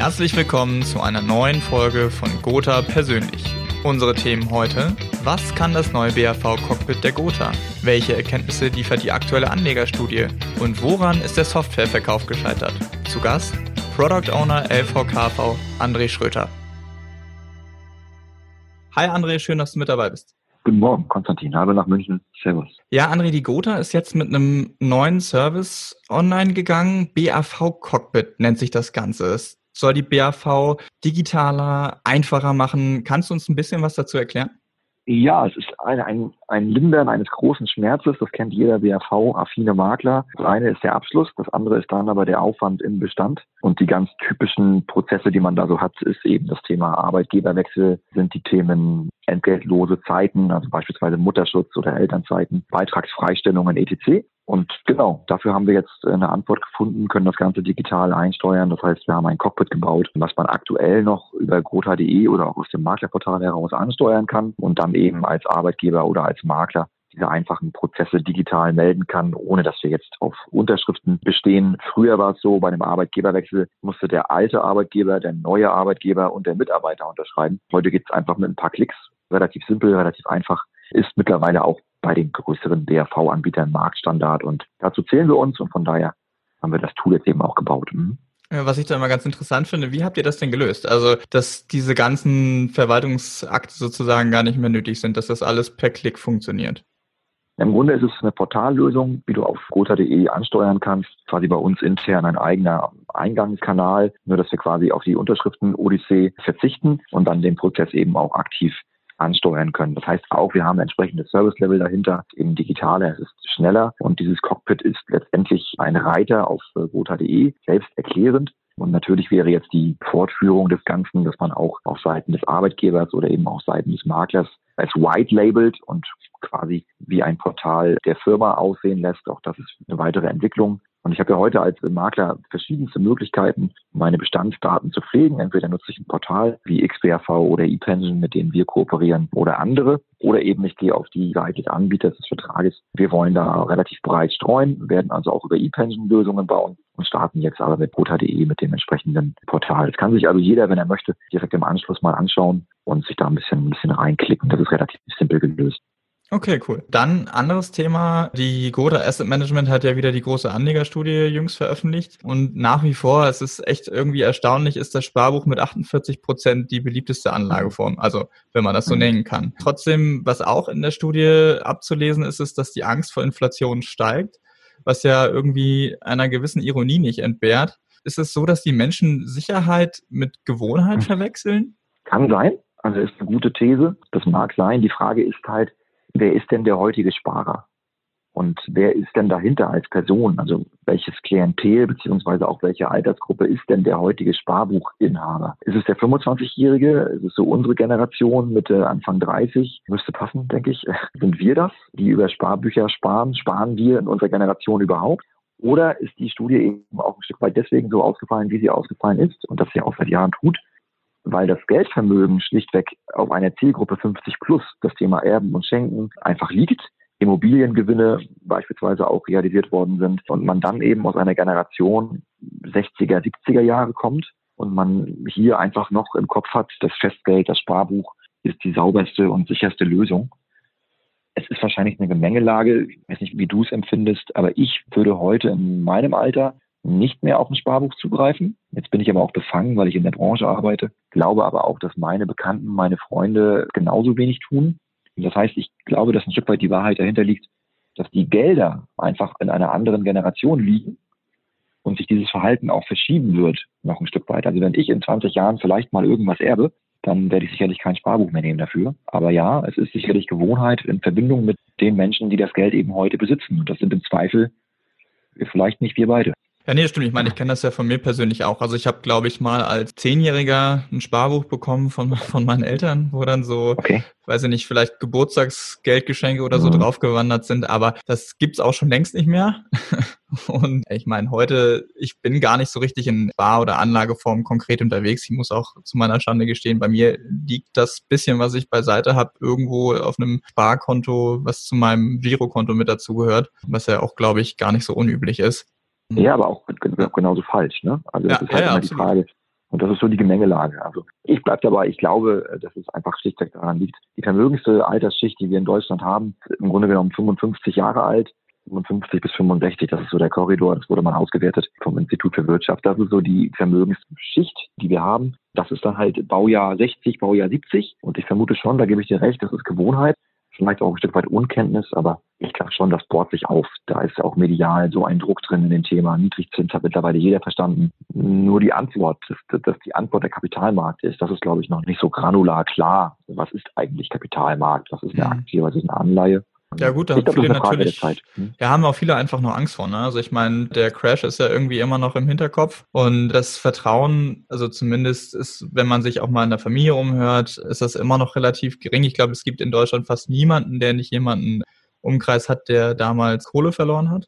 Herzlich willkommen zu einer neuen Folge von Gotha persönlich. Unsere Themen heute: Was kann das neue BAV-Cockpit der Gotha? Welche Erkenntnisse liefert die aktuelle Anlegerstudie? Und woran ist der Softwareverkauf gescheitert? Zu Gast Product Owner LVKV André Schröter. Hi André, schön, dass du mit dabei bist. Guten Morgen, Konstantin. Hallo nach München. Servus. Ja, André, die Gotha ist jetzt mit einem neuen Service online gegangen. BAV Cockpit nennt sich das Ganze. Es soll die BAV digitaler, einfacher machen. Kannst du uns ein bisschen was dazu erklären? Ja, es ist ein, ein, ein Lindern eines großen Schmerzes. Das kennt jeder BAV-affine Makler. Das eine ist der Abschluss, das andere ist dann aber der Aufwand im Bestand. Und die ganz typischen Prozesse, die man da so hat, ist eben das Thema Arbeitgeberwechsel, sind die Themen entgeltlose Zeiten, also beispielsweise Mutterschutz oder Elternzeiten, Beitragsfreistellungen etc. Und genau, dafür haben wir jetzt eine Antwort gefunden, können das Ganze digital einsteuern. Das heißt, wir haben ein Cockpit gebaut, was man aktuell noch über grota.de oder auch aus dem Maklerportal heraus ansteuern kann und dann eben als Arbeitgeber oder als Makler diese einfachen Prozesse digital melden kann, ohne dass wir jetzt auf Unterschriften bestehen. Früher war es so, bei einem Arbeitgeberwechsel musste der alte Arbeitgeber, der neue Arbeitgeber und der Mitarbeiter unterschreiben. Heute geht es einfach mit ein paar Klicks, relativ simpel, relativ einfach, ist mittlerweile auch bei den größeren DRV-Anbietern Marktstandard. Und dazu zählen wir uns und von daher haben wir das Tool jetzt eben auch gebaut. Mhm. Was ich da immer ganz interessant finde, wie habt ihr das denn gelöst? Also, dass diese ganzen Verwaltungsakte sozusagen gar nicht mehr nötig sind, dass das alles per Klick funktioniert. Im Grunde ist es eine Portallösung, wie du auf gotha.de ansteuern kannst. Quasi bei uns intern ein eigener Eingangskanal, nur dass wir quasi auf die Unterschriften-Odyssee verzichten und dann den Prozess eben auch aktiv ansteuern können. Das heißt auch, wir haben ein entsprechendes Service-Level dahinter, eben digitaler, es ist schneller und dieses Cockpit ist letztendlich ein Reiter auf gotha.de, selbst erklärend. Und natürlich wäre jetzt die Fortführung des Ganzen, dass man auch auf Seiten des Arbeitgebers oder eben auf Seiten des Maklers als white labelt und quasi wie ein Portal der Firma aussehen lässt. Auch das ist eine weitere Entwicklung. Und ich habe ja heute als Makler verschiedenste Möglichkeiten, meine Bestandsdaten zu pflegen. Entweder nutze ich ein Portal wie XBRV oder ePension, mit denen wir kooperieren, oder andere. Oder eben ich gehe auf die Seite des Anbieters des Vertrages. Wir wollen da relativ breit streuen, werden also auch über ePension Lösungen bauen und starten jetzt aber mit bota.de mit dem entsprechenden Portal. Das kann sich also jeder, wenn er möchte, direkt im Anschluss mal anschauen und sich da ein bisschen, ein bisschen reinklicken. Das ist relativ simpel gelöst. Okay, cool. Dann anderes Thema. Die Goda Asset Management hat ja wieder die große Anlegerstudie jüngst veröffentlicht. Und nach wie vor, es ist echt irgendwie erstaunlich, ist das Sparbuch mit 48 Prozent die beliebteste Anlageform. Also, wenn man das so mhm. nennen kann. Trotzdem, was auch in der Studie abzulesen ist, ist, dass die Angst vor Inflation steigt, was ja irgendwie einer gewissen Ironie nicht entbehrt. Ist es so, dass die Menschen Sicherheit mit Gewohnheit mhm. verwechseln? Kann sein. Also ist eine gute These. Das mag sein. Die Frage ist halt, wer ist denn der heutige Sparer? Und wer ist denn dahinter als Person? Also welches Klientel beziehungsweise auch welche Altersgruppe ist denn der heutige Sparbuchinhaber? Ist es der 25-Jährige? Ist es so unsere Generation Mitte Anfang 30? Müsste passen, denke ich. Sind wir das, die über Sparbücher sparen? Sparen wir in unserer Generation überhaupt? Oder ist die Studie eben auch ein Stück weit deswegen so ausgefallen, wie sie ausgefallen ist und das sie auch seit Jahren tut, weil das Geldvermögen schlichtweg auf einer Zielgruppe 50 plus, das Thema Erben und Schenken, einfach liegt. Immobiliengewinne beispielsweise auch realisiert worden sind und man dann eben aus einer Generation 60er, 70er Jahre kommt und man hier einfach noch im Kopf hat, das Festgeld, das Sparbuch ist die sauberste und sicherste Lösung. Es ist wahrscheinlich eine Gemengelage, ich weiß nicht, wie du es empfindest, aber ich würde heute in meinem Alter nicht mehr auf ein Sparbuch zugreifen. Jetzt bin ich aber auch befangen, weil ich in der Branche arbeite. Glaube aber auch, dass meine Bekannten, meine Freunde genauso wenig tun. Das heißt, ich glaube, dass ein Stück weit die Wahrheit dahinter liegt, dass die Gelder einfach in einer anderen Generation liegen und sich dieses Verhalten auch verschieben wird, noch ein Stück weit. Also wenn ich in 20 Jahren vielleicht mal irgendwas erbe, dann werde ich sicherlich kein Sparbuch mehr nehmen dafür. Aber ja, es ist sicherlich Gewohnheit in Verbindung mit den Menschen, die das Geld eben heute besitzen. Und das sind im Zweifel vielleicht nicht wir beide. Ja, nee, stimmt. Ich meine, ich kenne das ja von mir persönlich auch. Also ich habe, glaube ich, mal als Zehnjähriger ein Sparbuch bekommen von, von meinen Eltern, wo dann so, okay. weiß ich nicht, vielleicht Geburtstagsgeldgeschenke oder so mhm. draufgewandert sind. Aber das gibt's auch schon längst nicht mehr. Und ich meine, heute, ich bin gar nicht so richtig in Bar- oder Anlageform konkret unterwegs. Ich muss auch zu meiner Schande gestehen, bei mir liegt das bisschen, was ich beiseite habe, irgendwo auf einem Sparkonto, was zu meinem Girokonto mit dazugehört, was ja auch, glaube ich, gar nicht so unüblich ist. Ja, aber auch genauso falsch. Ne? Also das ja, ist halt ja, immer absolut. die Frage, Und das ist so die Gemengelage. Also ich bleibe dabei, ich glaube, dass es einfach schlichtweg daran liegt. Die vermögendste Altersschicht, die wir in Deutschland haben, im Grunde genommen 55 Jahre alt. 55 bis 65, das ist so der Korridor, das wurde mal ausgewertet vom Institut für Wirtschaft. Das ist so die Vermögensschicht, die wir haben. Das ist dann halt Baujahr 60, Baujahr 70. Und ich vermute schon, da gebe ich dir recht, das ist Gewohnheit vielleicht auch ein Stück weit Unkenntnis, aber glaube schon, das bohrt sich auf. Da ist ja auch medial so ein Druck drin in dem Thema. Niedrigzins hat mittlerweile jeder verstanden. Nur die Antwort, dass, dass die Antwort der Kapitalmarkt ist, das ist, glaube ich, noch nicht so granular klar. Was ist eigentlich Kapitalmarkt? Was ist eine mhm. Aktie? Was ist eine Anleihe? Ja gut, da haben viele natürlich, hm? ja, haben auch viele einfach nur Angst vor. Ne? Also ich meine, der Crash ist ja irgendwie immer noch im Hinterkopf und das Vertrauen, also zumindest ist, wenn man sich auch mal in der Familie umhört, ist das immer noch relativ gering. Ich glaube, es gibt in Deutschland fast niemanden, der nicht jemanden Umkreis hat, der damals Kohle verloren hat.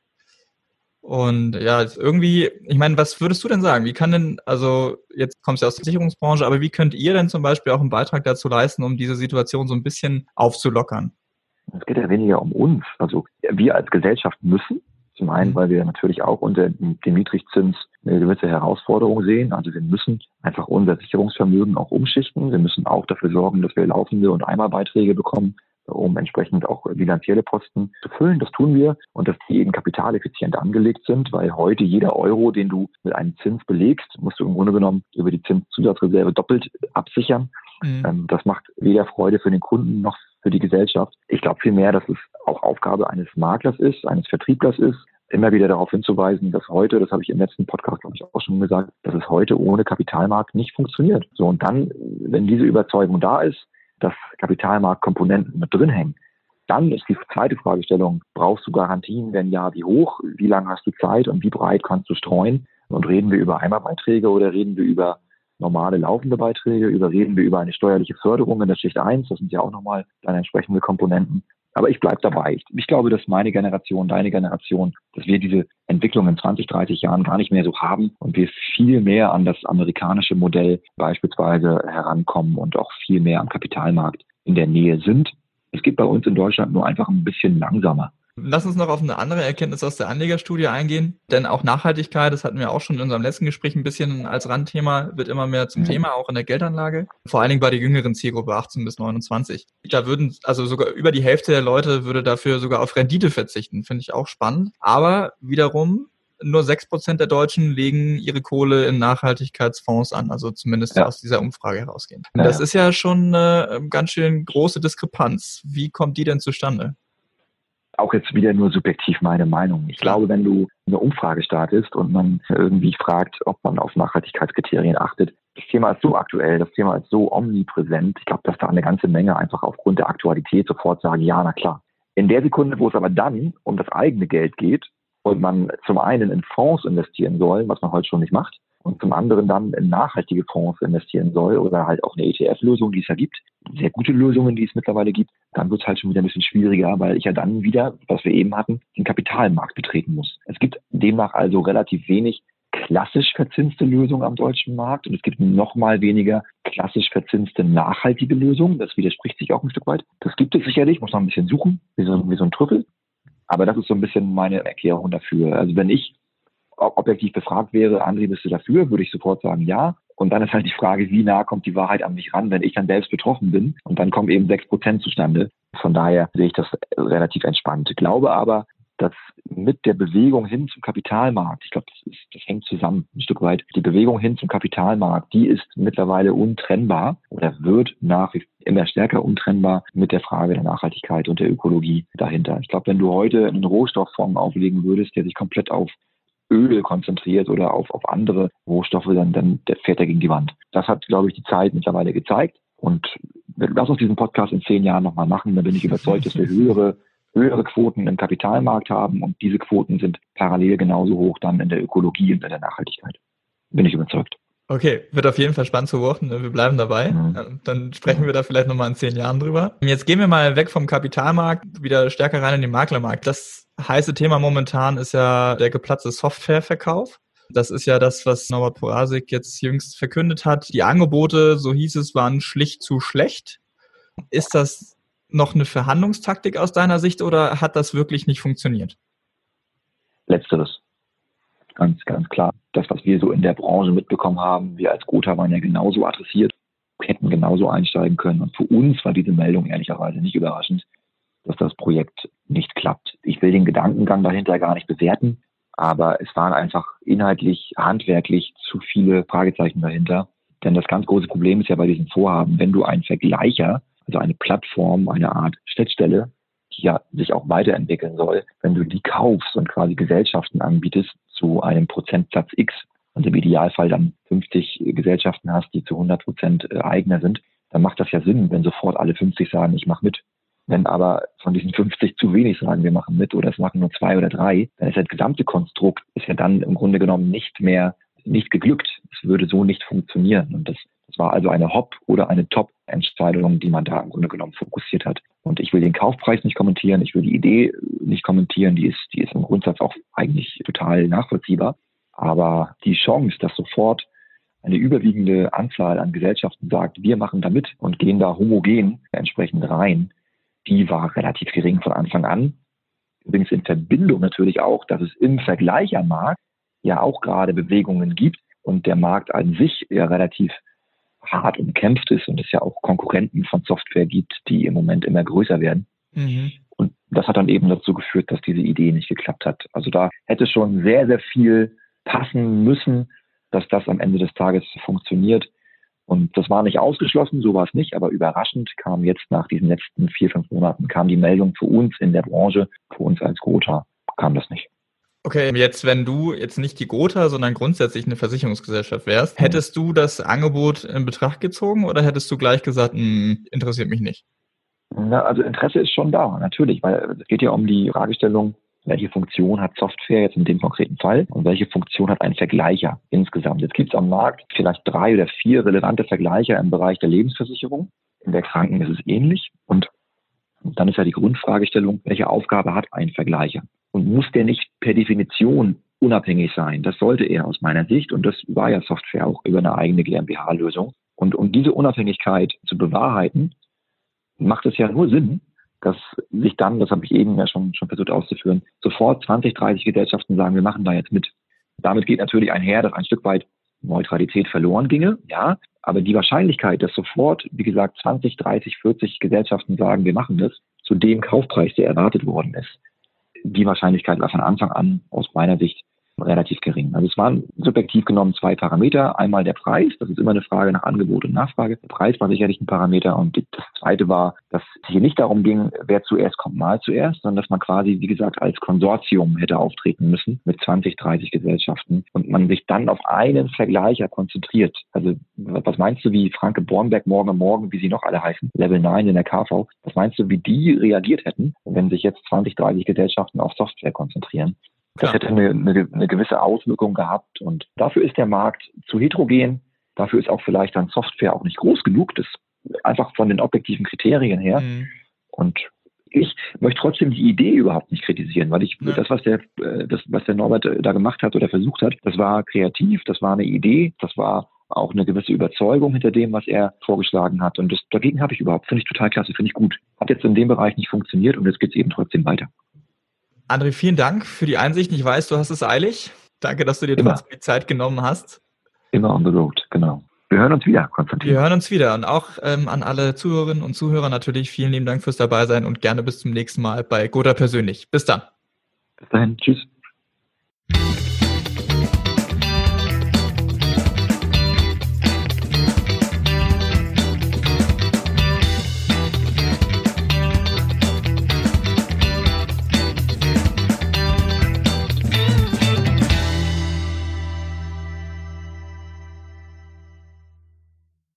Und ja, irgendwie, ich meine, was würdest du denn sagen? Wie kann denn, also jetzt kommst du aus der Sicherungsbranche, aber wie könnt ihr denn zum Beispiel auch einen Beitrag dazu leisten, um diese Situation so ein bisschen aufzulockern? Es geht ja weniger um uns. Also wir als Gesellschaft müssen, zum einen, mhm. weil wir natürlich auch unter dem Niedrigzins eine gewisse Herausforderung sehen. Also wir müssen einfach unser Sicherungsvermögen auch umschichten. Wir müssen auch dafür sorgen, dass wir laufende und Einmalbeiträge bekommen, um entsprechend auch bilanzielle Posten zu füllen. Das tun wir und dass die eben kapitaleffizient angelegt sind, weil heute jeder Euro, den du mit einem Zins belegst, musst du im Grunde genommen über die Zinszusatzreserve doppelt absichern. Mhm. Ähm, das macht weder Freude für den Kunden noch für die Gesellschaft. Ich glaube vielmehr, dass es auch Aufgabe eines Maklers ist, eines Vertrieblers ist, immer wieder darauf hinzuweisen, dass heute, das habe ich im letzten Podcast, glaube ich, auch schon gesagt, dass es heute ohne Kapitalmarkt nicht funktioniert. So, und dann, wenn diese Überzeugung da ist, dass Kapitalmarktkomponenten mit drin hängen, dann ist die zweite Fragestellung, brauchst du Garantien? Wenn ja, wie hoch? Wie lange hast du Zeit und wie breit kannst du streuen? Und reden wir über Einmalbeiträge oder reden wir über normale laufende Beiträge, überreden wir über eine steuerliche Förderung in der Schicht 1. Das sind ja auch nochmal dann entsprechende Komponenten. Aber ich bleibe dabei. Ich, glaube, dass meine Generation, deine Generation, dass wir diese Entwicklung in 20, 30 Jahren gar nicht mehr so haben und wir viel mehr an das amerikanische Modell beispielsweise herankommen und auch viel mehr am Kapitalmarkt in der Nähe sind. Es geht bei uns in Deutschland nur einfach ein bisschen langsamer. Lass uns noch auf eine andere Erkenntnis aus der Anlegerstudie eingehen, denn auch Nachhaltigkeit, das hatten wir auch schon in unserem letzten Gespräch ein bisschen als Randthema, wird immer mehr zum mhm. Thema, auch in der Geldanlage. Vor allen Dingen bei der jüngeren Zielgruppe 18 bis 29. Da würden, also sogar über die Hälfte der Leute würde dafür sogar auf Rendite verzichten, finde ich auch spannend. Aber wiederum nur sechs Prozent der Deutschen legen ihre Kohle in Nachhaltigkeitsfonds an, also zumindest ja. aus dieser Umfrage herausgehend. Ja. Das ist ja schon eine ganz schön große Diskrepanz. Wie kommt die denn zustande? Auch jetzt wieder nur subjektiv meine Meinung. Ich glaube, wenn du eine Umfrage startest und man irgendwie fragt, ob man auf Nachhaltigkeitskriterien achtet, das Thema ist so aktuell, das Thema ist so omnipräsent. Ich glaube, dass da eine ganze Menge einfach aufgrund der Aktualität sofort sagen, ja, na klar. In der Sekunde, wo es aber dann um das eigene Geld geht und man zum einen in Fonds investieren soll, was man heute schon nicht macht, und zum anderen dann in nachhaltige Fonds investieren soll oder halt auch eine ETF-Lösung, die es ja gibt, sehr gute Lösungen, die es mittlerweile gibt, dann wird es halt schon wieder ein bisschen schwieriger, weil ich ja dann wieder, was wir eben hatten, den Kapitalmarkt betreten muss. Es gibt demnach also relativ wenig klassisch verzinste Lösungen am deutschen Markt und es gibt noch mal weniger klassisch verzinste nachhaltige Lösungen. Das widerspricht sich auch ein Stück weit. Das gibt es sicherlich, muss man ein bisschen suchen, wie so, wie so ein Trüffel. Aber das ist so ein bisschen meine Erklärung dafür. Also wenn ich objektiv befragt wäre, André, bist du dafür, würde ich sofort sagen, ja. Und dann ist halt die Frage, wie nah kommt die Wahrheit an mich ran, wenn ich dann selbst betroffen bin. Und dann kommen eben sechs Prozent zustande. Von daher sehe ich das relativ entspannt. Ich glaube aber, dass mit der Bewegung hin zum Kapitalmarkt, ich glaube, das, ist, das hängt zusammen ein Stück weit, die Bewegung hin zum Kapitalmarkt, die ist mittlerweile untrennbar oder wird nach wie immer stärker untrennbar mit der Frage der Nachhaltigkeit und der Ökologie dahinter. Ich glaube, wenn du heute einen Rohstofffonds auflegen würdest, der sich komplett auf Öl konzentriert oder auf, auf andere Rohstoffe, dann, dann fährt er gegen die Wand. Das hat, glaube ich, die Zeit mittlerweile gezeigt. Und lass uns diesen Podcast in zehn Jahren nochmal machen. Dann bin ich überzeugt, dass wir höhere, höhere Quoten im Kapitalmarkt haben. Und diese Quoten sind parallel genauso hoch dann in der Ökologie und in der Nachhaltigkeit. Bin ich überzeugt. Okay, wird auf jeden Fall spannend zu beobachten. Wir bleiben dabei. Mhm. Dann sprechen wir da vielleicht nochmal in zehn Jahren drüber. Jetzt gehen wir mal weg vom Kapitalmarkt, wieder stärker rein in den Maklermarkt. Das heiße Thema momentan ist ja der geplatzte Softwareverkauf. Das ist ja das, was Norbert Porasik jetzt jüngst verkündet hat. Die Angebote, so hieß es, waren schlicht zu schlecht. Ist das noch eine Verhandlungstaktik aus deiner Sicht oder hat das wirklich nicht funktioniert? Letzteres. Ganz, ganz klar. Das, was wir so in der Branche mitbekommen haben, wir als Gotha waren ja genauso adressiert, hätten genauso einsteigen können. Und für uns war diese Meldung ehrlicherweise nicht überraschend, dass das Projekt nicht klappt. Ich will den Gedankengang dahinter gar nicht bewerten, aber es waren einfach inhaltlich, handwerklich zu viele Fragezeichen dahinter. Denn das ganz große Problem ist ja bei diesem Vorhaben, wenn du einen Vergleicher, also eine Plattform, eine Art Schnittstelle, die ja sich auch weiterentwickeln soll, wenn du die kaufst und quasi Gesellschaften anbietest zu einem Prozentsatz X, und im Idealfall dann 50 Gesellschaften hast, die zu 100 Prozent äh, Eigner sind, dann macht das ja Sinn, wenn sofort alle 50 sagen, ich mache mit. Wenn aber von diesen 50 zu wenig sagen, wir machen mit oder es machen nur zwei oder drei, dann ist das gesamte Konstrukt ist ja dann im Grunde genommen nicht mehr nicht geglückt. Es würde so nicht funktionieren. Und das, das war also eine Hop- oder eine Top-Entscheidung, die man da im Grunde genommen fokussiert hat. Und ich will den Kaufpreis nicht kommentieren, ich will die Idee nicht kommentieren, die ist, die ist im Grundsatz auch eigentlich total nachvollziehbar. Aber die Chance, dass sofort eine überwiegende Anzahl an Gesellschaften sagt, wir machen da mit und gehen da homogen entsprechend rein, die war relativ gering von Anfang an. Übrigens in Verbindung natürlich auch, dass es im Vergleich am Markt ja auch gerade Bewegungen gibt und der Markt an sich ja relativ hart umkämpft ist und es ja auch Konkurrenten von Software gibt, die im Moment immer größer werden. Mhm. Und das hat dann eben dazu geführt, dass diese Idee nicht geklappt hat. Also da hätte schon sehr, sehr viel passen müssen, dass das am Ende des Tages funktioniert. Und das war nicht ausgeschlossen, so war es nicht, aber überraschend kam jetzt nach diesen letzten vier, fünf Monaten, kam die Meldung für uns in der Branche, für uns als Gotha, kam das nicht. Okay, jetzt wenn du jetzt nicht die Gotha, sondern grundsätzlich eine Versicherungsgesellschaft wärst, mhm. hättest du das Angebot in Betracht gezogen oder hättest du gleich gesagt, hm, interessiert mich nicht? Na, also Interesse ist schon da, natürlich, weil es geht ja um die Fragestellung, welche Funktion hat Software jetzt in dem konkreten Fall und welche Funktion hat ein Vergleicher insgesamt. Jetzt gibt es am Markt vielleicht drei oder vier relevante Vergleicher im Bereich der Lebensversicherung. In der Kranken ist es ähnlich. Und dann ist ja die Grundfragestellung, welche Aufgabe hat ein Vergleicher? Und muss der nicht per Definition unabhängig sein? Das sollte er aus meiner Sicht. Und das war ja Software auch über eine eigene GmbH-Lösung. Und um diese Unabhängigkeit zu bewahrheiten, macht es ja nur Sinn, dass sich dann, das habe ich eben ja schon, schon versucht auszuführen, sofort 20, 30 Gesellschaften sagen, wir machen da jetzt mit. Damit geht natürlich einher, dass ein Stück weit Neutralität verloren ginge, ja, aber die Wahrscheinlichkeit, dass sofort, wie gesagt, 20, 30, 40 Gesellschaften sagen, wir machen das, zu dem Kaufpreis, der erwartet worden ist, die Wahrscheinlichkeit war von Anfang an aus meiner Sicht relativ gering. Also es waren subjektiv genommen zwei Parameter. Einmal der Preis, das ist immer eine Frage nach Angebot und Nachfrage. Der Preis war sicherlich ein Parameter und das zweite war, dass es hier nicht darum ging, wer zuerst kommt mal zuerst, sondern dass man quasi, wie gesagt, als Konsortium hätte auftreten müssen mit 20, 30 Gesellschaften und man sich dann auf einen Vergleicher konzentriert. Also was meinst du, wie Franke Bornberg morgen morgen, wie sie noch alle heißen, Level 9 in der KV, was meinst du, wie die reagiert hätten, wenn sich jetzt 20, 30 Gesellschaften auf Software konzentrieren? Das hätte eine, eine, eine gewisse Auswirkung gehabt. Und dafür ist der Markt zu heterogen. Dafür ist auch vielleicht dann Software auch nicht groß genug. Das einfach von den objektiven Kriterien her. Mhm. Und ich möchte trotzdem die Idee überhaupt nicht kritisieren, weil ich ja. das, was der, äh, das, was der Norbert äh, da gemacht hat oder versucht hat, das war kreativ, das war eine Idee, das war auch eine gewisse Überzeugung hinter dem, was er vorgeschlagen hat. Und das, dagegen habe ich überhaupt, finde ich total klasse, finde ich gut. Hat jetzt in dem Bereich nicht funktioniert und jetzt geht es eben trotzdem weiter. André, vielen Dank für die Einsicht. Ich weiß, du hast es eilig. Danke, dass du dir trotzdem die Zeit genommen hast. Immer on the road, genau. Wir hören uns wieder, Konstantin. Wir hören uns wieder und auch ähm, an alle Zuhörerinnen und Zuhörer natürlich vielen lieben Dank fürs Dabeisein und gerne bis zum nächsten Mal bei Goda persönlich. Bis dann. Bis dahin. Tschüss.